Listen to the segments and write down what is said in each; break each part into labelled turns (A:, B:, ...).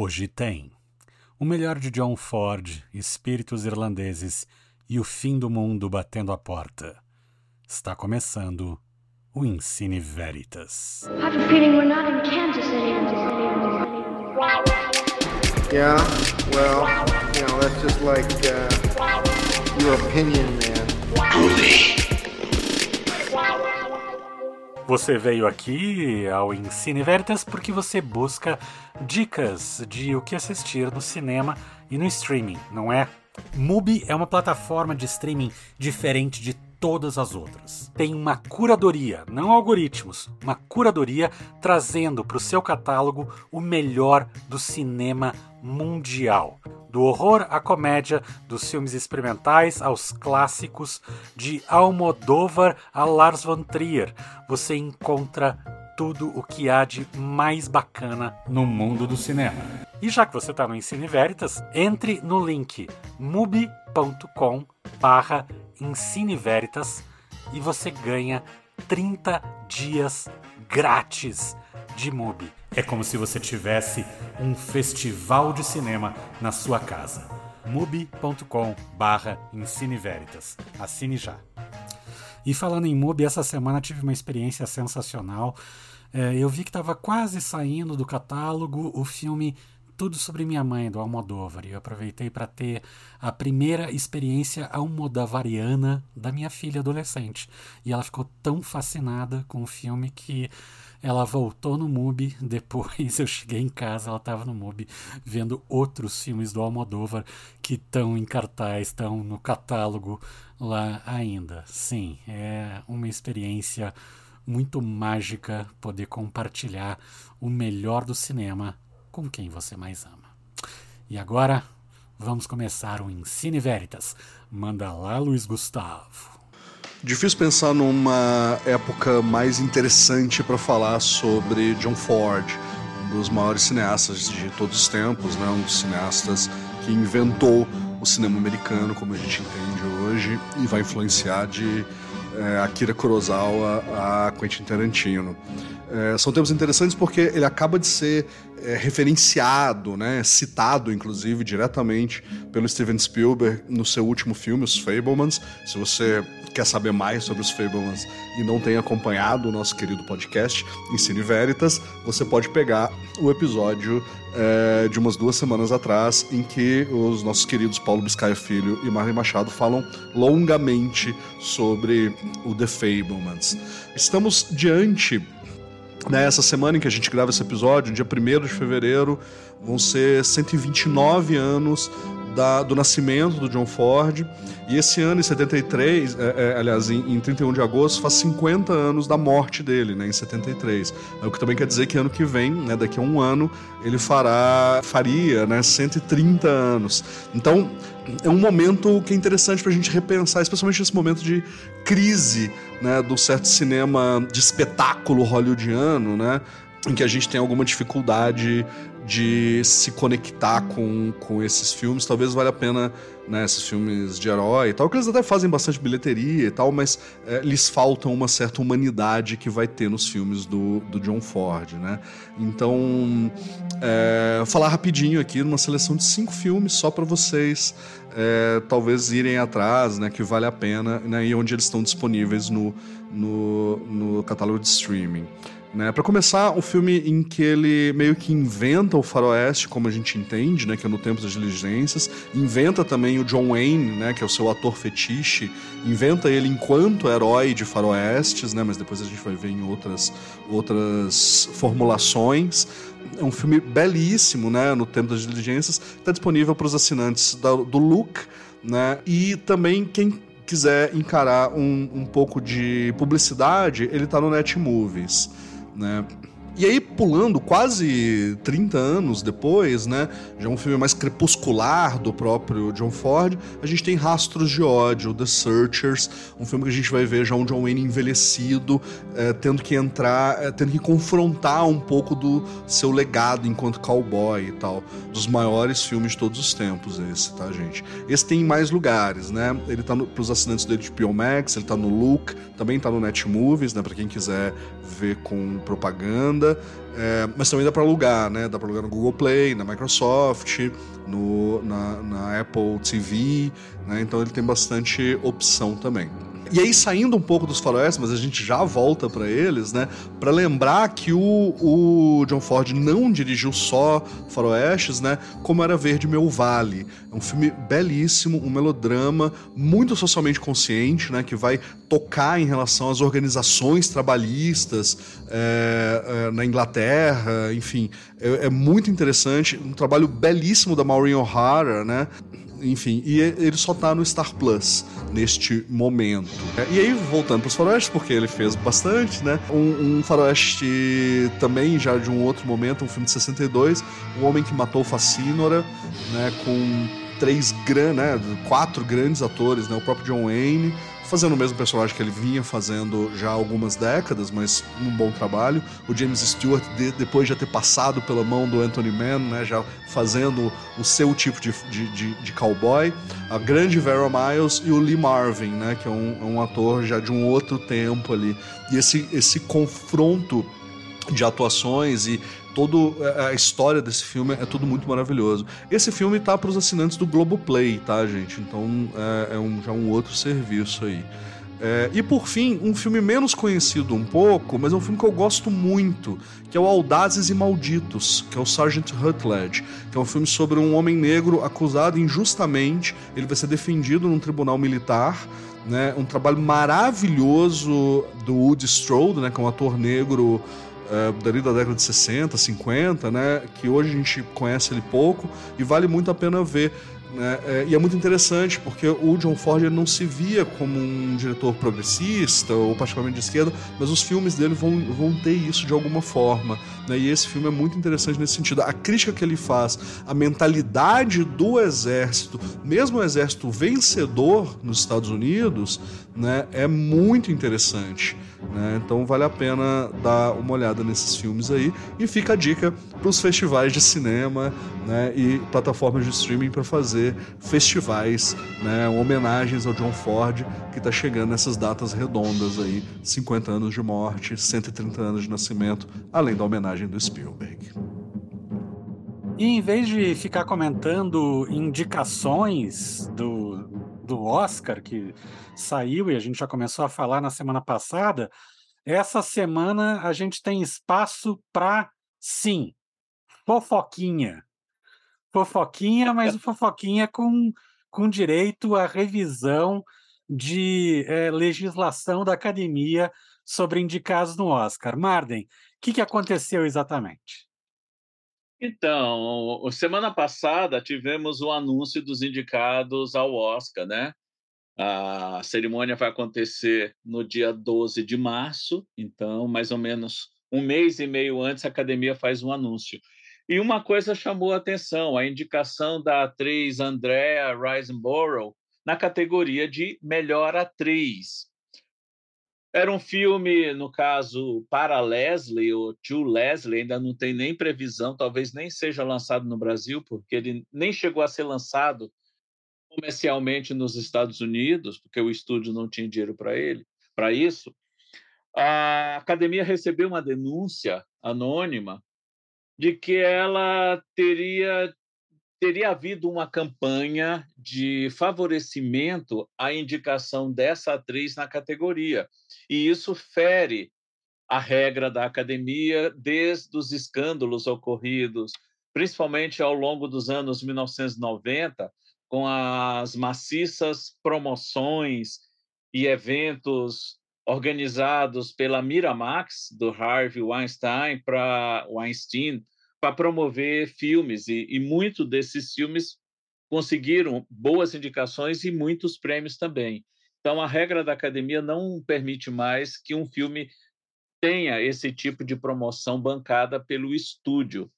A: Hoje tem o melhor de John Ford, espíritos irlandeses e o fim do mundo batendo a porta. Está começando o Ensine Veritas.
B: I have a feeling we're not in Kansas anymore.
C: Yeah, well, you know, that's just like uh, your opinion, man.
A: Você veio aqui ao Ensine Veritas porque você busca dicas de o que assistir no cinema e no streaming, não é? Mubi é uma plataforma de streaming diferente de todas as outras. Tem uma curadoria, não algoritmos, uma curadoria trazendo para o seu catálogo o melhor do cinema mundial. Do horror à comédia, dos filmes experimentais aos clássicos, de Almodóvar a Lars von Trier, você encontra tudo o que há de mais bacana no mundo do cinema. E já que você está no Ensine Veritas, entre no link mubi.com barra Ensine Veritas e você ganha 30 dias grátis de Mubi. É como se você tivesse um festival de cinema na sua casa. mubi.com barra Veritas. Assine já. E falando em Mubi, essa semana tive uma experiência sensacional. É, eu vi que estava quase saindo do catálogo o filme Tudo sobre Minha Mãe, do Almodóvar. E eu aproveitei para ter a primeira experiência almodavariana da minha filha adolescente. E ela ficou tão fascinada com o filme que ela voltou no MUBI. Depois eu cheguei em casa, ela estava no MUBI vendo outros filmes do Almodóvar que estão em cartaz, estão no catálogo lá ainda. Sim, é uma experiência muito mágica poder compartilhar o melhor do cinema com quem você mais ama. E agora, vamos começar o Ensine Veritas. Manda lá, Luiz Gustavo.
D: Difícil pensar numa época mais interessante para falar sobre John Ford, um dos maiores cineastas de todos os tempos, né? um dos cineastas que inventou o cinema americano como a gente entende hoje e vai influenciar de é, Akira Kurosawa a Quentin Tarantino. É, são tempos interessantes porque ele acaba de ser é, referenciado, né, citado inclusive diretamente pelo Steven Spielberg no seu último filme, Os Fablemans. Se você quer saber mais sobre os Fablemans e não tem acompanhado o nosso querido podcast Ensine Veritas, você pode pegar o episódio é, de umas duas semanas atrás, em que os nossos queridos Paulo Biscaia Filho e Marlene Machado falam longamente sobre o The Fablemans. Estamos diante Nessa semana em que a gente grava esse episódio, dia 1 de fevereiro, vão ser 129 anos da, do nascimento do John Ford. E esse ano, em 73, é, é, aliás, em, em 31 de agosto, faz 50 anos da morte dele, né, em 73. É o que também quer dizer que ano que vem, né, daqui a um ano, ele fará, faria né, 130 anos. Então, é um momento que é interessante para a gente repensar, especialmente nesse momento de crise né, do certo cinema de espetáculo hollywoodiano, né? em que a gente tem alguma dificuldade de se conectar com, com esses filmes. Talvez valha a pena, né, esses filmes de herói e tal, que eles até fazem bastante bilheteria e tal, mas é, lhes falta uma certa humanidade que vai ter nos filmes do, do John Ford, né? Então, é, falar rapidinho aqui numa seleção de cinco filmes só para vocês é, talvez irem atrás, né, que vale a pena, né, e onde eles estão disponíveis no, no, no catálogo de streaming. Né? Para começar, um filme em que ele meio que inventa o faroeste, como a gente entende, né? que é no Tempo das Diligências, inventa também o John Wayne, né? que é o seu ator fetiche, inventa ele enquanto herói de faroestes, né? mas depois a gente vai ver em outras, outras formulações. É um filme belíssimo, né? no Tempo das Diligências, está disponível para os assinantes da, do Look, né? e também quem quiser encarar um, um pouco de publicidade, ele está no Netmovies. Né? E aí, pulando quase 30 anos depois, né? Já um filme mais crepuscular do próprio John Ford, a gente tem Rastros de Ódio, The Searchers, um filme que a gente vai ver já um John Wayne envelhecido, é, tendo que entrar, é, tendo que confrontar um pouco do seu legado enquanto cowboy e tal. Dos maiores filmes de todos os tempos, esse, tá, gente? Esse tem em mais lugares, né? Ele tá no, pros assinantes do HBO Max, ele tá no Look, também tá no Netmovies, né? Pra quem quiser ver com propaganda. É, mas também dá para alugar, né? Dá para alugar no Google Play, na Microsoft, no, na, na Apple TV, né? Então ele tem bastante opção também. E aí, saindo um pouco dos faroestes, mas a gente já volta para eles, né? Para lembrar que o, o, John Ford não dirigiu só faroestes, né? Como era Verde Meu Vale. É um filme belíssimo, um melodrama muito socialmente consciente, né? Que vai tocar em relação às organizações trabalhistas é, é, na Inglaterra, enfim. É, é muito interessante. Um trabalho belíssimo da Maureen O'Hara, né? Enfim, e ele só tá no Star Plus neste momento. E aí, voltando para os faroestes, porque ele fez bastante, né? Um, um, faroeste também, já de um outro momento, um filme de 62, O Homem que Matou Facínora, né? Com três grandes, né? Quatro grandes atores, né? O próprio John Wayne, fazendo o mesmo personagem que ele vinha fazendo já há algumas décadas, mas um bom trabalho. O James Stewart, de, depois de ter passado pela mão do Anthony Mann, né, já fazendo o seu tipo de, de, de, de cowboy. A grande Vera Miles e o Lee Marvin, né, que é um, é um ator já de um outro tempo ali. E esse, esse confronto de atuações e toda é, a história desse filme é tudo muito maravilhoso. Esse filme tá para os assinantes do Globoplay, tá, gente? Então é, é um, já um outro serviço aí. É, e por fim, um filme menos conhecido um pouco, mas é um filme que eu gosto muito, que é o Audazes e Malditos, que é o Sergeant Rutledge, que é um filme sobre um homem negro acusado injustamente, ele vai ser defendido num tribunal militar, né? Um trabalho maravilhoso do Woody Strode, né? Que é um ator negro é, dali da década de 60, 50, né? Que hoje a gente conhece ele pouco e vale muito a pena ver. Né? É, e é muito interessante porque o John Ford não se via como um diretor progressista ou particularmente de esquerda, mas os filmes dele vão, vão ter isso de alguma forma. Né? E esse filme é muito interessante nesse sentido. A crítica que ele faz, a mentalidade do exército, mesmo o exército vencedor nos Estados Unidos, né, é muito interessante. Né? Então vale a pena dar uma olhada nesses filmes aí. E fica a dica para os festivais de cinema né, e plataformas de streaming para fazer festivais, né, homenagens ao John Ford, que está chegando nessas datas redondas aí: 50 anos de morte, 130 anos de nascimento, além da homenagem do Spielberg.
A: E em vez de ficar comentando indicações do, do Oscar, que saiu e a gente já começou a falar na semana passada, essa semana a gente tem espaço para, sim, fofoquinha. Fofoquinha, mas o fofoquinha com, com direito à revisão de é, legislação da academia sobre indicados no Oscar. Marden, o que, que aconteceu exatamente?
E: Então, semana passada tivemos o anúncio dos indicados ao Oscar, né? A cerimônia vai acontecer no dia 12 de março, então, mais ou menos um mês e meio antes, a academia faz um anúncio. E uma coisa chamou a atenção: a indicação da atriz Andrea Riseborough na categoria de melhor atriz. Era um filme, no caso, para Leslie, ou To Leslie, ainda não tem nem previsão, talvez nem seja lançado no Brasil, porque ele nem chegou a ser lançado comercialmente nos Estados Unidos, porque o estúdio não tinha dinheiro para ele, para isso. A academia recebeu uma denúncia anônima de que ela teria teria havido uma campanha de favorecimento à indicação dessa atriz na categoria. E isso fere a regra da academia desde os escândalos ocorridos, principalmente ao longo dos anos 1990, com as maciças promoções e eventos organizados pela Miramax, do Harvey Weinstein, para Weinstein, para promover filmes, e, e muitos desses filmes conseguiram boas indicações e muitos prêmios também. Então, a regra da academia não permite mais que um filme tenha esse tipo de promoção bancada pelo estúdio.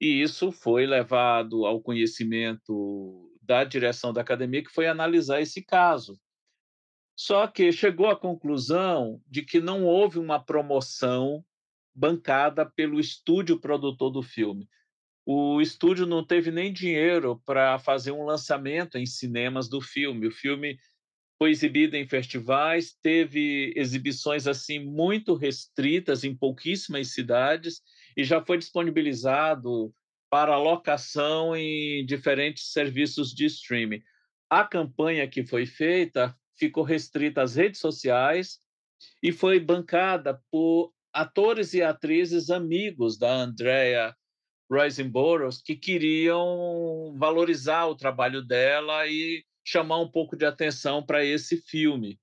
E: E isso foi levado ao conhecimento da direção da academia, que foi analisar esse caso. Só que chegou à conclusão de que não houve uma promoção bancada pelo estúdio produtor do filme. O estúdio não teve nem dinheiro para fazer um lançamento em cinemas do filme. O filme foi exibido em festivais, teve exibições assim muito restritas em pouquíssimas cidades e já foi disponibilizado para locação em diferentes serviços de streaming. A campanha que foi feita ficou restrita às redes sociais e foi bancada por atores e atrizes amigos da Andrea Riseborough que queriam valorizar o trabalho dela e chamar um pouco de atenção para esse filme.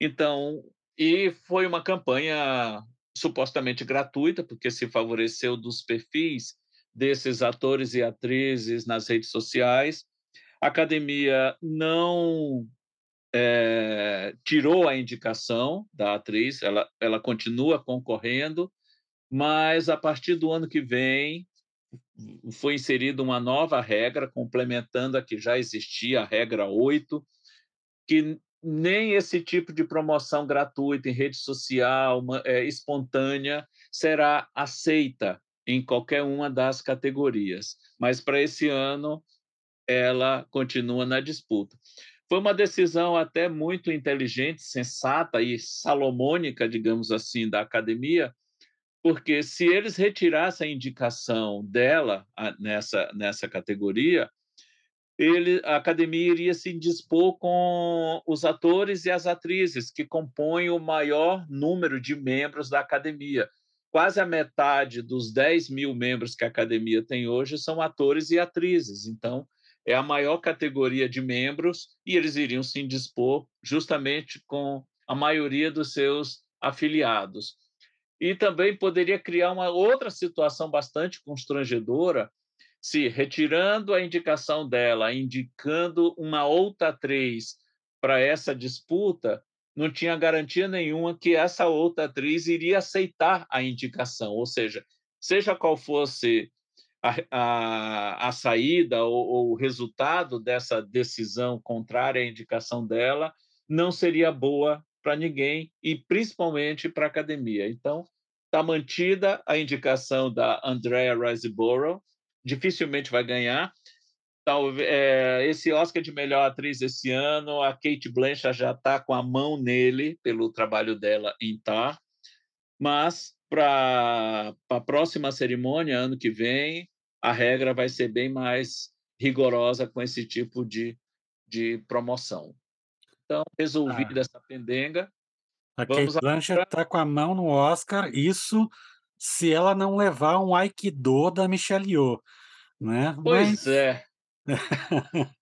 E: Então, e foi uma campanha supostamente gratuita, porque se favoreceu dos perfis desses atores e atrizes nas redes sociais. A academia não é, tirou a indicação da atriz, ela, ela continua concorrendo, mas a partir do ano que vem foi inserida uma nova regra, complementando a que já existia, a regra 8, que nem esse tipo de promoção gratuita em rede social, uma, é, espontânea, será aceita em qualquer uma das categorias. Mas para esse ano, ela continua na disputa. Foi uma decisão até muito inteligente, sensata e salomônica, digamos assim, da academia, porque se eles retirassem a indicação dela nessa, nessa categoria, ele, a academia iria se dispor com os atores e as atrizes que compõem o maior número de membros da academia. Quase a metade dos 10 mil membros que a academia tem hoje são atores e atrizes. Então, é a maior categoria de membros e eles iriam se dispor justamente com a maioria dos seus afiliados. E também poderia criar uma outra situação bastante constrangedora se, retirando a indicação dela, indicando uma outra atriz para essa disputa, não tinha garantia nenhuma que essa outra atriz iria aceitar a indicação, ou seja, seja qual fosse a, a, saída ou, ou, o resultado dessa decisão contrária à indicação dela, não seria boa para ninguém e principalmente para a academia. Então, está mantida a indicação da Andrea Riseborough, dificilmente vai ganhar. Talvez é, esse Oscar de melhor atriz esse ano, a Kate Blanchett já está com a mão nele pelo trabalho dela em Tar, mas para a próxima cerimônia, ano que vem, a regra vai ser bem mais rigorosa com esse tipo de, de promoção. Então, resolvida ah. essa pendenga.
A: A Kate Blanchett está com a mão no Oscar, isso se ela não levar um Aikido da Michelle Yeoh, né?
E: Pois Mas... é.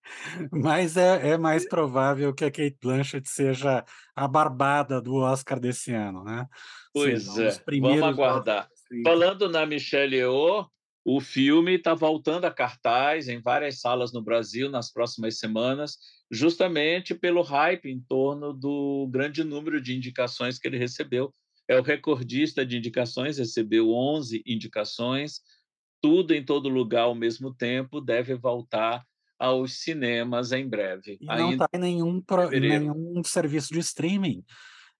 A: Mas é, é, mais provável que a Kate Blanchett seja a barbada do Oscar desse ano, né?
E: Pois Seja, é, vamos aguardar. Falando na Michelle Yeoh, o filme está voltando a cartaz em várias salas no Brasil nas próximas semanas, justamente pelo hype em torno do grande número de indicações que ele recebeu. É o recordista de indicações, recebeu 11 indicações, tudo em todo lugar ao mesmo tempo, deve voltar aos cinemas em breve.
A: E não está em nenhum, pro, nenhum serviço de streaming.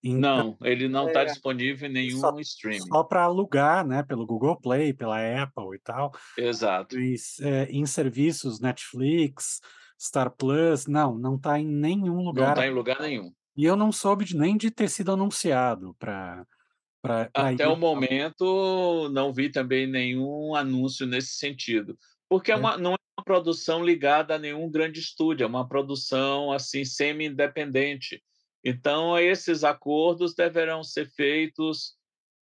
E: Então, não, ele não está é, disponível em nenhum
A: só,
E: streaming.
A: Só para alugar, né? Pelo Google Play, pela Apple e tal.
E: Exato.
A: Mas, é, em serviços Netflix, Star Plus, não, não está em nenhum lugar.
E: Não está em lugar nenhum.
A: E eu não soube de, nem de ter sido anunciado para.
E: Até ir. o momento, não vi também nenhum anúncio nesse sentido. Porque é. É uma, não é uma produção ligada a nenhum grande estúdio, é uma produção assim semi-independente então, esses acordos deverão ser feitos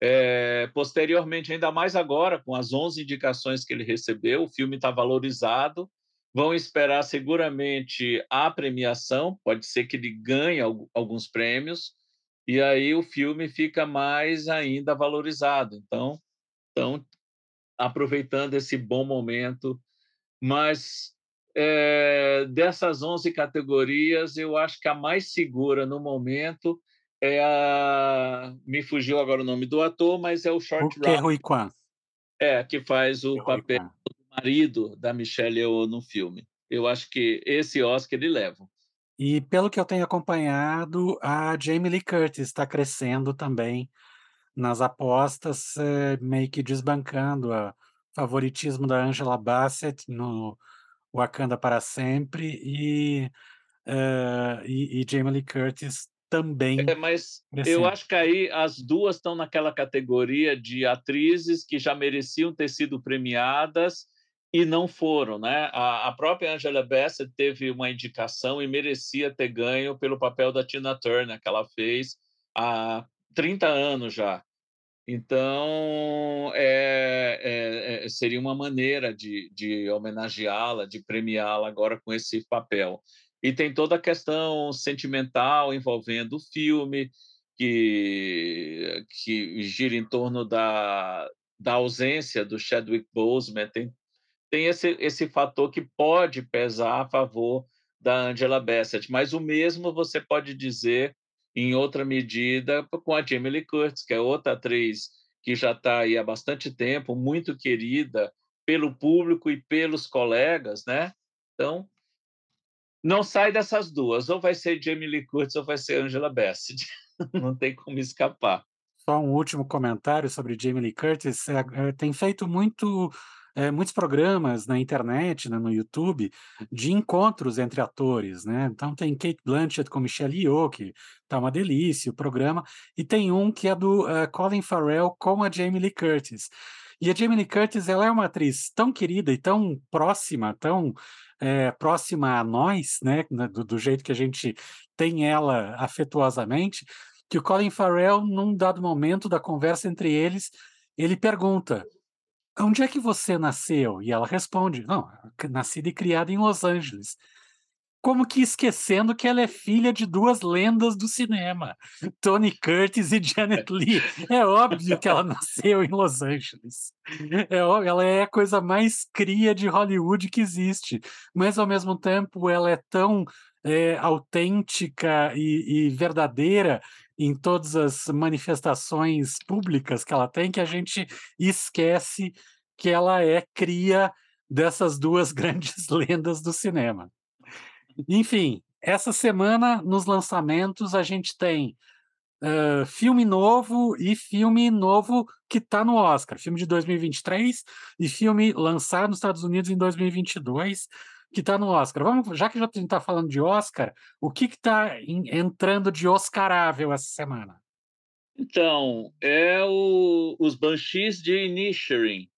E: é, posteriormente, ainda mais agora, com as 11 indicações que ele recebeu, o filme está valorizado, vão esperar seguramente a premiação, pode ser que ele ganhe alguns prêmios, e aí o filme fica mais ainda valorizado. Então, estão aproveitando esse bom momento, mas é, dessas 11 categorias, eu acho que a mais segura no momento é a. Me fugiu agora o nome do ator, mas é o Short
A: é Rui Kwan?
E: É, que faz o
A: Rui
E: papel
A: Kwan.
E: do marido da Michelle Yeoh no filme. Eu acho que esse Oscar ele leva.
A: E pelo que eu tenho acompanhado, a Jamie Lee Curtis está crescendo também nas apostas, eh, meio que desbancando o favoritismo da Angela Bassett no Wakanda para Sempre e, eh, e, e Jamie Lee Curtis também
E: É, mas eu
A: crescendo.
E: acho que aí as duas estão naquela categoria de atrizes que já mereciam ter sido premiadas e não foram, né? A, a própria Angela Bassett teve uma indicação e merecia ter ganho pelo papel da Tina Turner que ela fez há 30 anos já. Então, é, é, é, seria uma maneira de, de homenageá-la, de premiá-la agora com esse papel. E tem toda a questão sentimental envolvendo o filme, que, que gira em torno da, da ausência do Chadwick Boseman. Tem, tem esse, esse fator que pode pesar a favor da Angela Bassett, mas o mesmo você pode dizer em outra medida com a Jamie Lee Curtis, que é outra atriz que já está aí há bastante tempo, muito querida pelo público e pelos colegas, né? Então, não sai dessas duas, ou vai ser Jamie Lee Curtis ou vai ser Angela Bassett. Não tem como escapar.
A: Só um último comentário sobre Jamie Lee Curtis. É, é, tem feito muito, é, muitos programas na internet, né, no YouTube, de encontros entre atores, né? Então tem Kate Blanchett com Michelle Yeoh, que tá uma delícia o programa, e tem um que é do eh, Colin Farrell com a Jamie Lee Curtis. E a Jamie Lee Curtis, ela é uma atriz tão querida e tão próxima, tão eh, próxima a nós, né, na- do, do jeito que a gente tem ela afetuosamente, que o Colin Farrell, num dado momento da conversa entre eles, ele pergunta: onde é que você nasceu? E ela responde: não, nascida e criada em Los Angeles. Como que esquecendo que ela é filha de duas lendas do cinema, Tony Curtis e Janet Leigh. É óbvio que ela nasceu em Los Angeles. É óbvio, ela é a coisa mais cria de Hollywood que existe, mas ao mesmo tempo ela é tão é, autêntica e, e verdadeira em todas as manifestações públicas que ela tem que a gente esquece que ela é cria dessas duas grandes lendas do cinema. Enfim, essa semana nos lançamentos a gente tem uh, filme novo e filme novo que está no Oscar, filme de 2023 e filme lançado nos Estados Unidos em 2022 que está no Oscar. Vamos, já que já está falando de Oscar, o que está entrando de Oscarável essa semana?
E: Então, é o, os Banshees de Inisherin.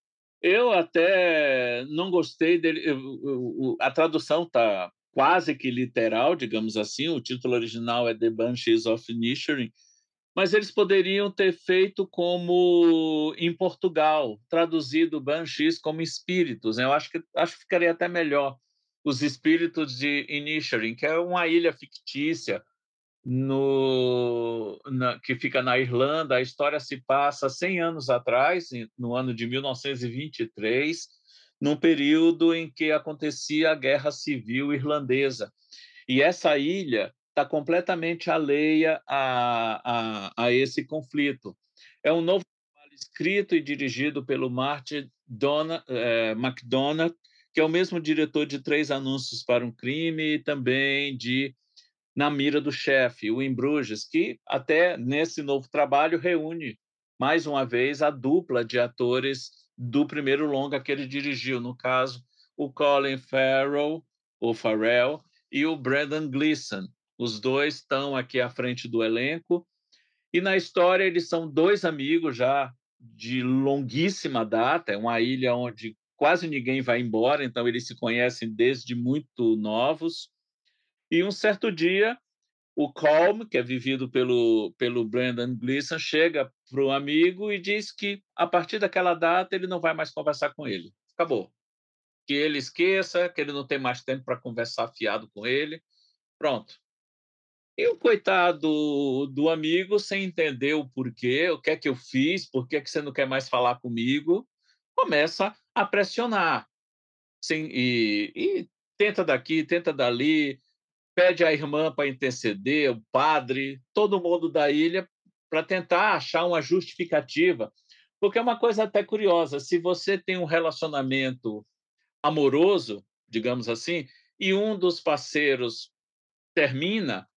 E: Eu até não gostei dele. eu- eu- a tradução está quase que literal, digamos assim. O título original é The Banshees of Inisherin. Mas eles poderiam ter feito como em Portugal, traduzido Banshees como espíritos. né? Eu acho que, acho que ficaria até melhor. Os espíritos de Inisherin, que é uma ilha fictícia no, na- que fica na Irlanda. A história se passa 100 anos atrás, no ano de 1923, num período em que acontecia a Guerra Civil Irlandesa. E essa ilha está completamente alheia a, a, a esse conflito. É um novo escrito e dirigido pelo Martin Dona, eh, que é o mesmo diretor de Três Anúncios para um Crime e também de Na Mira do Chefe, o Em Bruges, que até nesse novo trabalho reúne mais uma vez a dupla de atores do primeiro longa que ele dirigiu, no caso, o Colin Farrell, o Farrell e o Brendan Gleeson. Os dois estão aqui à frente do elenco. E na história eles são dois amigos já de longuíssima data, é uma ilha onde quase ninguém vai embora, então eles se conhecem desde muito novos. E um certo dia, o Colm, que é vivido pelo, pelo Brendan Gleeson, chega para o amigo e diz que a partir daquela data ele não vai mais conversar com ele. Acabou. Que ele esqueça, que ele não tem mais tempo para conversar fiado com ele. Pronto. E o coitado do amigo, sem entender o porquê, o que é que eu fiz, por que, é que você não quer mais falar comigo, começa a pressionar. Sim, e, e tenta daqui, tenta dali, pede a irmã para interceder, o padre, todo mundo da ilha, para tentar achar uma justificativa. Porque é uma coisa até curiosa: se você tem um relacionamento amoroso, digamos assim, e um dos parceiros termina,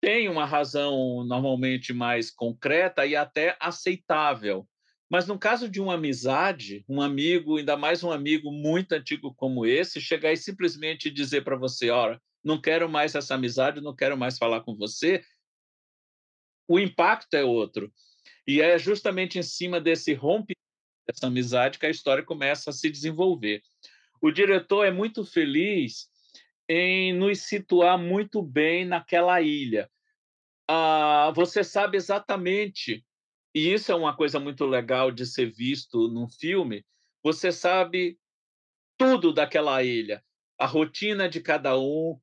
E: tem uma razão normalmente mais concreta e até aceitável. Mas no caso de uma amizade, um amigo, ainda mais um amigo muito antigo como esse, chegar e simplesmente dizer para você: olha, não quero mais essa amizade, não quero mais falar com você, o impacto é outro. E é justamente em cima desse rompimento dessa amizade que a história começa a se desenvolver. O diretor é muito feliz em nos situar muito bem naquela ilha. Ah, você sabe exatamente, e isso é uma coisa muito legal de ser visto num filme, você sabe tudo daquela ilha, a rotina de cada um,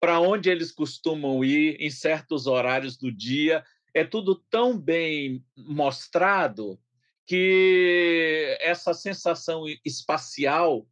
E: para onde eles costumam ir em certos horários do dia, é tudo tão bem mostrado que essa sensação espacial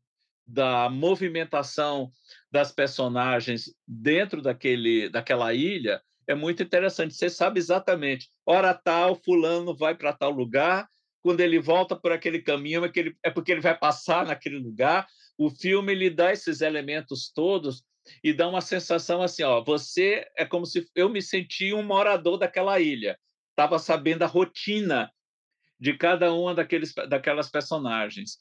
E: da movimentação das personagens dentro daquele, daquela ilha é muito interessante. Você sabe exatamente, hora tal, fulano vai para tal lugar, quando ele volta por aquele caminho é, é porque ele vai passar naquele lugar. O filme lhe dá esses elementos todos e dá uma sensação assim, ó, você é como se eu me sentia um morador daquela ilha, estava sabendo a rotina de cada uma daqueles, daquelas personagens.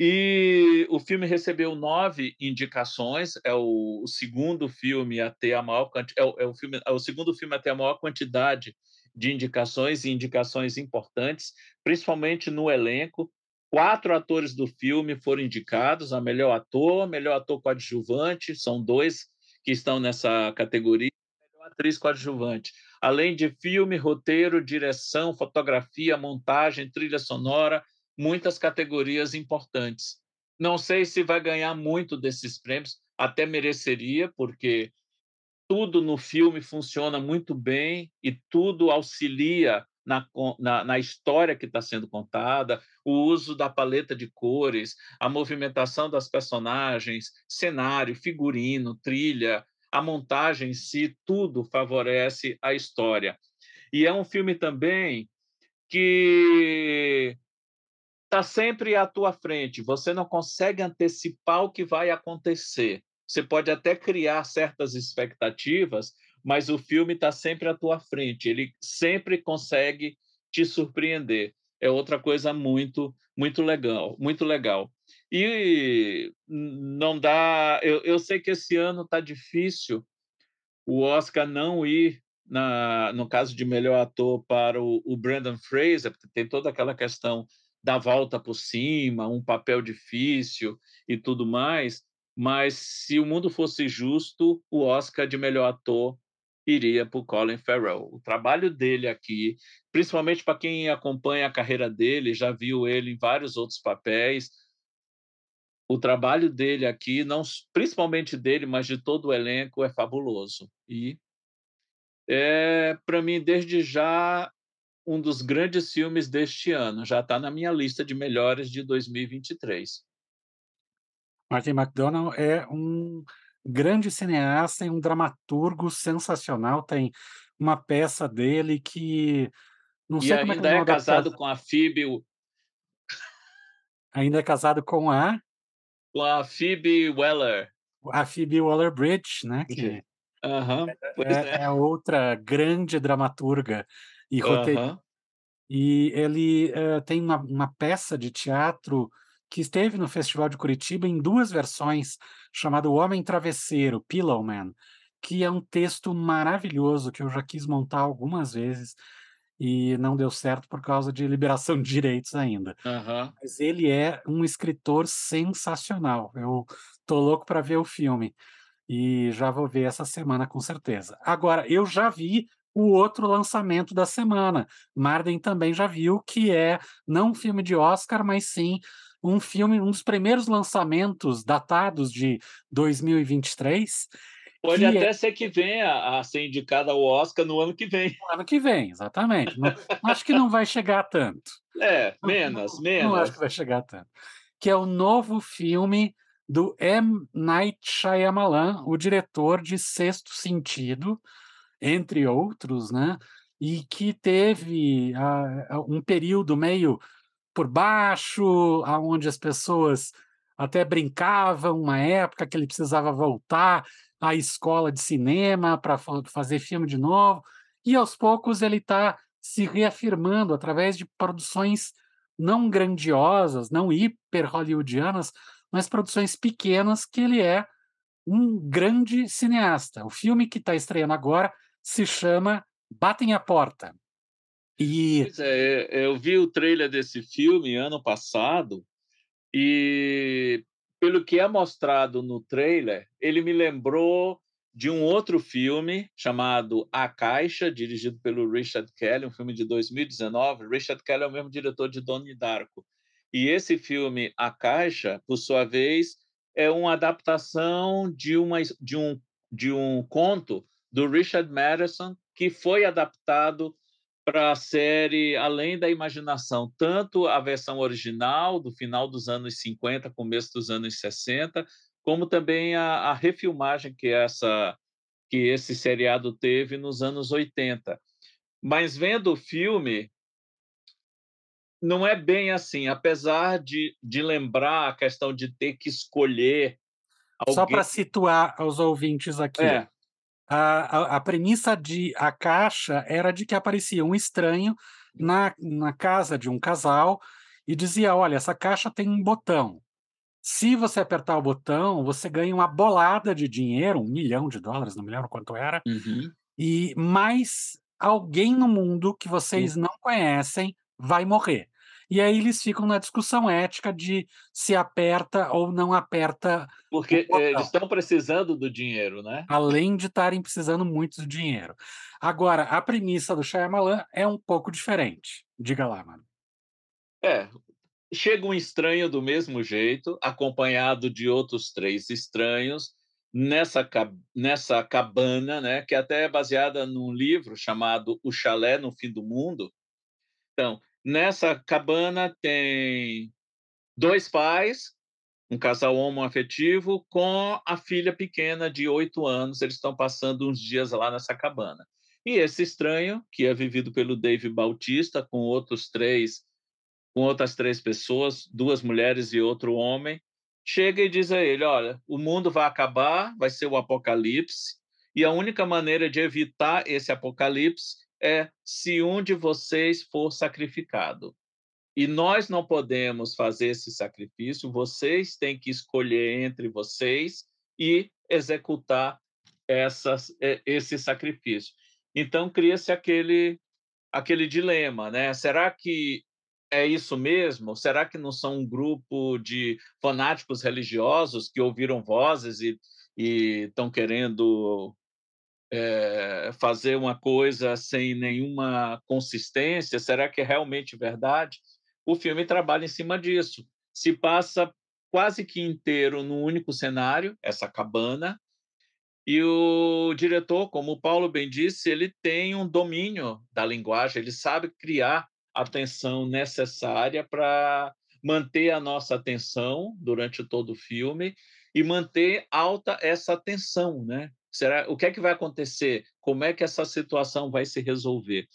E: E o filme recebeu nove indicações, é o, o segundo filme a ter a maior é o, é o, filme, é o segundo filme a ter a maior quantidade de indicações e indicações importantes, principalmente no elenco. Quatro atores do filme foram indicados a melhor ator, melhor ator coadjuvante, são dois que estão nessa categoria, melhor atriz coadjuvante. Além de filme, roteiro, direção, fotografia, montagem, trilha sonora, muitas categorias importantes. Não sei se vai ganhar muito desses prêmios, até mereceria, porque tudo no filme funciona muito bem e tudo auxilia na, na, na história que está sendo contada, o uso da paleta de cores, a movimentação das personagens, cenário, figurino, trilha, a montagem em si, tudo favorece a história. E é um filme também que está sempre à tua frente, você não consegue antecipar o que vai acontecer. Você pode até criar certas expectativas, mas o filme está sempre à tua frente, ele sempre consegue te surpreender. É outra coisa muito, muito legal, muito legal. E não dá. Eu, eu sei que esse ano está difícil o Oscar não ir, na, no caso de melhor ator, para o, o Brandon Fraser, porque tem toda aquela questão da volta por cima, um papel difícil e tudo mais. Mas se o mundo fosse justo, o Oscar de melhor ator iria para o Colin Farrell. O trabalho dele aqui, principalmente para quem acompanha a carreira dele, já viu ele em vários outros papéis. O trabalho dele aqui, não principalmente dele, mas de todo o elenco, é fabuloso. E é, para mim, desde já, um dos grandes filmes deste ano. Já está na minha lista de melhores de 2023.
A: Martin McDonald é um grande cineasta e um dramaturgo sensacional. Tem uma peça dele que
E: não sei e como ainda é, é casado com a Phoebe.
A: Ainda é casado com a
E: com a Phoebe Weller.
A: A Phoebe Waller-Bridge, né? Que
E: uhum,
A: é, é. é, outra grande dramaturga e roteirista. Uhum. E ele uh, tem uma, uma peça de teatro que esteve no Festival de Curitiba em duas versões, chamado O Homem Travesseiro, Pillowman, que é um texto maravilhoso que eu já quis montar algumas vezes e não deu certo por causa de liberação de direitos ainda.
E: Uhum.
A: Mas ele é um escritor sensacional. Eu tô louco para ver o filme e já vou ver essa semana com certeza. Agora, eu já vi o outro lançamento da semana. Marden também já viu que é não um filme de Oscar, mas sim um filme, um dos primeiros lançamentos datados de 2023.
E: Pode até é... ser que venha a ser indicada ao Oscar no ano que vem.
A: No ano que vem, exatamente. Acho que não vai chegar tanto.
E: É, menos,
A: não,
E: menos.
A: Não acho que vai chegar tanto. Que é o novo filme do M. Night Shyamalan, o diretor de Sexto Sentido, entre outros, né? E que teve uh, um período meio por baixo, aonde as pessoas até brincavam, uma época que ele precisava voltar à escola de cinema para fazer filme de novo, e aos poucos ele está se reafirmando através de produções não grandiosas, não hiper hollywoodianas, mas produções pequenas que ele é um grande cineasta. O filme que está estreando agora se chama Batem a Porta.
E: E... Pois é, eu vi o trailer desse filme ano passado e, pelo que é mostrado no trailer, ele me lembrou de um outro filme chamado A Caixa, dirigido pelo Richard Kelly, um filme de 2019. Richard Kelly é o mesmo diretor de Donnie Darko. E esse filme, A Caixa, por sua vez, é uma adaptação de, uma, de, um, de um conto do Richard Madison, que foi adaptado para a série Além da Imaginação, tanto a versão original do final dos anos 50, começo dos anos 60, como também a, a refilmagem que essa que esse seriado teve nos anos 80. Mas vendo o filme, não é bem assim, apesar de, de lembrar a questão de ter que escolher.
A: Alguém... Só para situar aos ouvintes aqui. É. A, a, a, premissa de A Caixa era de que aparecia um estranho na, na casa de um casal e dizia: Olha, essa caixa tem um botão. Se você apertar o botão, você ganha uma bolada de dinheiro, um milhão de dólares, não me lembro quanto era,
E: uhum.
A: e mais alguém no mundo que vocês uhum. não conhecem vai morrer. E aí eles ficam na discussão ética de se aperta ou não aperta.
E: Porque eles estão precisando do dinheiro, né?
A: Além de estarem precisando muito do dinheiro. Agora, a premissa do Shyamalan é um pouco diferente. Diga lá, mano.
E: É, Chega um estranho do mesmo jeito, acompanhado de outros três estranhos, nessa, nessa cabana, né, que até é baseada num livro chamado O Chalé no Fim do Mundo. Então, nessa cabana tem dois pais, um casal homoafetivo, com a filha pequena de oito anos. Eles estão passando uns dias lá nessa cabana. E esse estranho, que é vivido pelo Dave Bautista, com outros três com outras três pessoas, duas mulheres e outro homem, chega e diz a ele: Olha, o mundo vai acabar, vai ser o apocalipse, e a única maneira de evitar esse apocalipse é se um de vocês for sacrificado. E nós não podemos fazer esse sacrifício, vocês têm que escolher entre vocês e executar essas, esse sacrifício. Então cria-se aquele aquele dilema, né? Será que é isso mesmo? Será que não são um grupo de fanáticos religiosos que ouviram vozes e estão querendo é, fazer uma coisa sem nenhuma consistência? Será que é realmente verdade? O filme trabalha em cima disso. Se passa quase que inteiro num único cenário, essa cabana, e o diretor, como o Paulo bem disse, ele tem um domínio da linguagem, ele sabe criar atenção necessária para manter a nossa atenção durante todo o filme e manter alta essa tensão, né? Será o que é que vai acontecer? Como é que essa situação vai se resolver?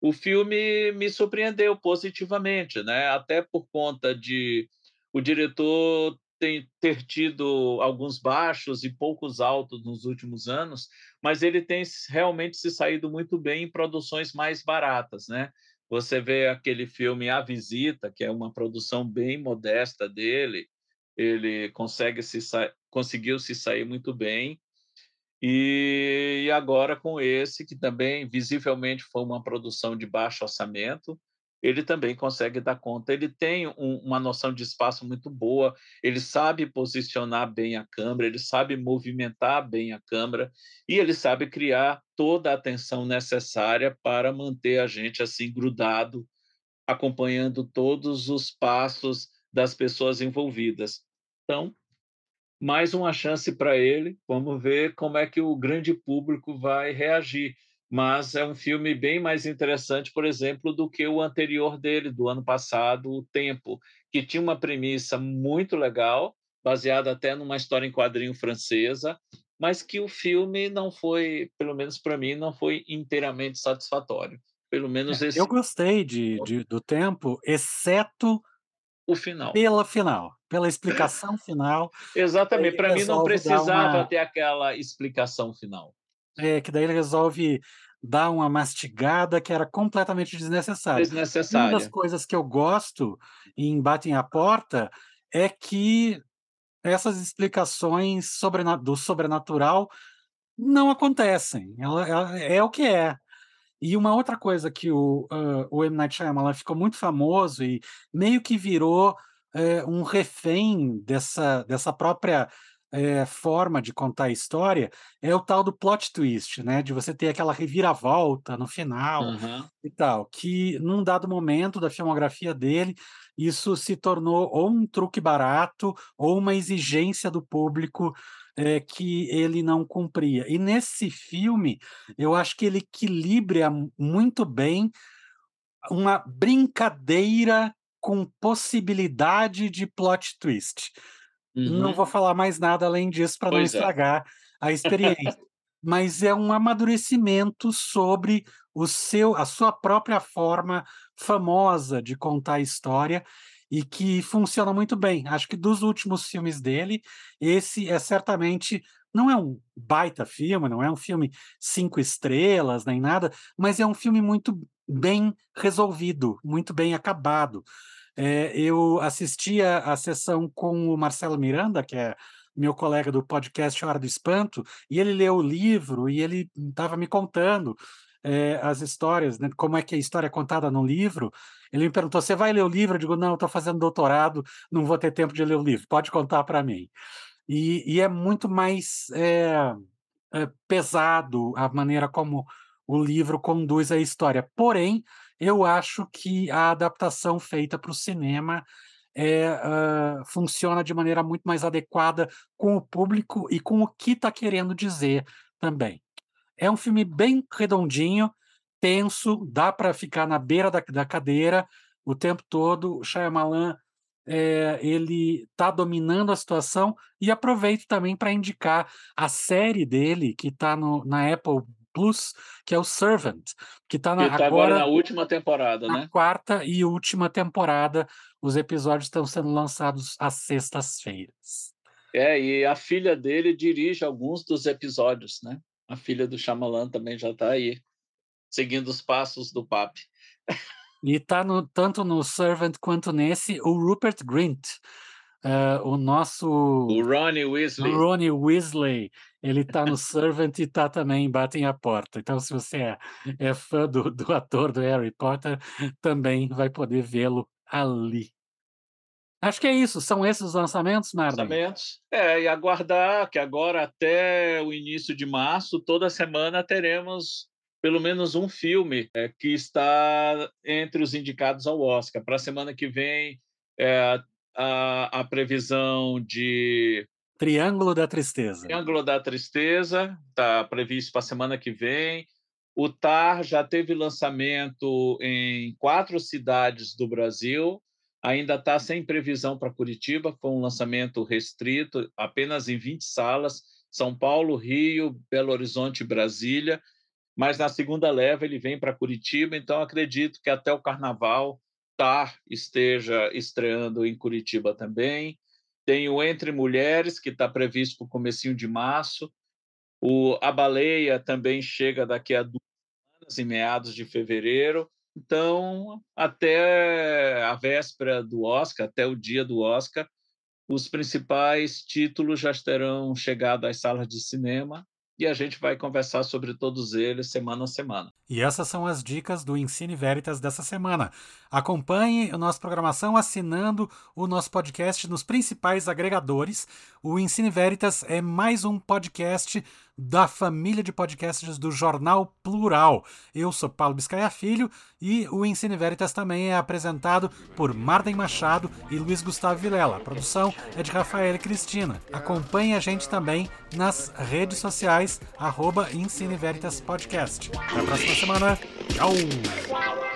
E: O filme me surpreendeu positivamente, né? Até por conta de o diretor tem, ter tido alguns baixos e poucos altos nos últimos anos, mas ele tem realmente se saído muito bem em produções mais baratas, né? Você vê aquele filme A Visita, que é uma produção bem modesta dele, ele consegue se conseguiu se sair muito bem. E agora com esse, que também visivelmente foi uma produção de baixo orçamento, ele também consegue dar conta. Ele tem um, uma noção de espaço muito boa, ele sabe posicionar bem a câmera, ele sabe movimentar bem a câmera e ele sabe criar toda a atenção necessária para manter a gente assim grudado, acompanhando todos os passos das pessoas envolvidas. Então, mais uma chance para ele. Vamos ver como é que o grande público vai reagir mas é um filme bem mais interessante, por exemplo, do que o anterior dele, do ano passado, O Tempo, que tinha uma premissa muito legal, baseada até numa história em quadrinho francesa, mas que o filme não foi, pelo menos para mim, não foi inteiramente satisfatório. Pelo menos
A: é,
E: esse.
A: Eu gostei de, de, do tempo, exceto
E: o final.
A: Pela final, pela explicação final.
E: Exatamente. Para mim não precisava uma... ter aquela explicação final.
A: É, que daí ele resolve dar uma mastigada que era completamente desnecessária.
E: Desnecessária.
A: Uma das coisas que eu gosto em Batem a Porta é que essas explicações do sobrenatural não acontecem. Ela, ela, é o que é. E uma outra coisa que o, uh, o M. Night Shyamalan ficou muito famoso e meio que virou uh, um refém dessa, dessa própria uh, forma de contar a história é o tal do plot twist, né? De você ter aquela reviravolta no final
E: uhum.
A: e tal, que num dado momento da filmografia dele isso se tornou ou um truque barato ou uma exigência do público é, que ele não cumpria. E nesse filme, eu acho que ele equilibra muito bem uma brincadeira com possibilidade de plot twist. Uhum. Não vou falar mais nada além disso para não é. estragar é. a experiência. Mas é um amadurecimento sobre o seu, a sua própria forma famosa de contar a história e que funciona muito bem. Acho que dos últimos filmes dele, esse é certamente não é um baita filme, não é um filme cinco estrelas nem nada, mas é um filme muito bem resolvido, muito bem acabado. É, eu assisti a, a sessão com o Marcelo Miranda, que é meu colega do podcast Hora do Espanto, e ele leu o livro e ele estava me contando é, as histórias, né, como é que a história é contada no livro. Ele me perguntou: você vai ler o livro? Eu digo: não, estou fazendo doutorado, não vou ter tempo de ler o livro, pode contar para mim. E, e, é muito mais é, é, pesado a maneira como o livro conduz a história. Porém, eu acho que a adaptação feita para o cinema é, uh, funciona de maneira muito mais adequada com o público e com o que está querendo dizer também. É um filme bem redondinho, tenso, dá para ficar na beira da, da, cadeira o tempo todo. O Shyamalan é, ele está dominando a situação e aproveito também para indicar a série dele que está na Apple Plus, que é o Servant, que está
E: tá agora, agora, na última temporada,
A: na
E: né?
A: Quarta e última temporada. Os episódios estão sendo lançados às sextas-feiras.
E: É, e a filha dele dirige alguns dos episódios, né? a filha do Shyamalan também já está aí, seguindo os passos do papi.
A: E está no, tanto no Servant quanto nesse o Rupert Grint, uh, o nosso...
E: O Ronnie Weasley.
A: O Ronnie Weasley, ele está no Servant e está também em Batem a Porta. Então, se você é, é fã do, do ator do Harry Potter, também vai poder vê-lo ali. Acho que é isso. São esses os lançamentos, Marlon?
E: Lançamentos. É, e aguardar que agora até o início de março, toda semana teremos pelo menos um filme é, que está entre os indicados ao Oscar. Para a semana que vem, é, a, a previsão de
A: Triângulo da Tristeza.
E: Triângulo da Tristeza está previsto para a semana que vem. O TAR já teve lançamento em quatro cidades do Brasil ainda está sem previsão para Curitiba, foi um lançamento restrito, apenas em 20 salas, São Paulo, Rio, Belo Horizonte e Brasília, mas na segunda leva ele vem para Curitiba, então acredito que até o Carnaval TAR esteja estreando em Curitiba também. Tem o Entre Mulheres, que está previsto para o comecinho de março. O A Baleia também chega daqui a duas semanas, em meados de fevereiro. Então, até a véspera do Oscar, até o dia do Oscar, os principais títulos já terão chegado às salas de cinema e a gente vai conversar sobre todos eles semana a semana.
A: E essas são as dicas do Ensine Veritas dessa semana. Acompanhe a nossa programação assinando o nosso podcast nos principais agregadores. O Ensine Veritas é mais um podcast da família de podcasts do Jornal Plural. Eu sou Paulo Biscaia Filho e o Ensine Veritas também é apresentado por Marden Machado e Luiz Gustavo Vilela. A produção é de Rafael Cristina. Acompanhe a gente também nas redes sociais, arroba Ensine Veritas Podcast. Até a próxima semana. Tchau!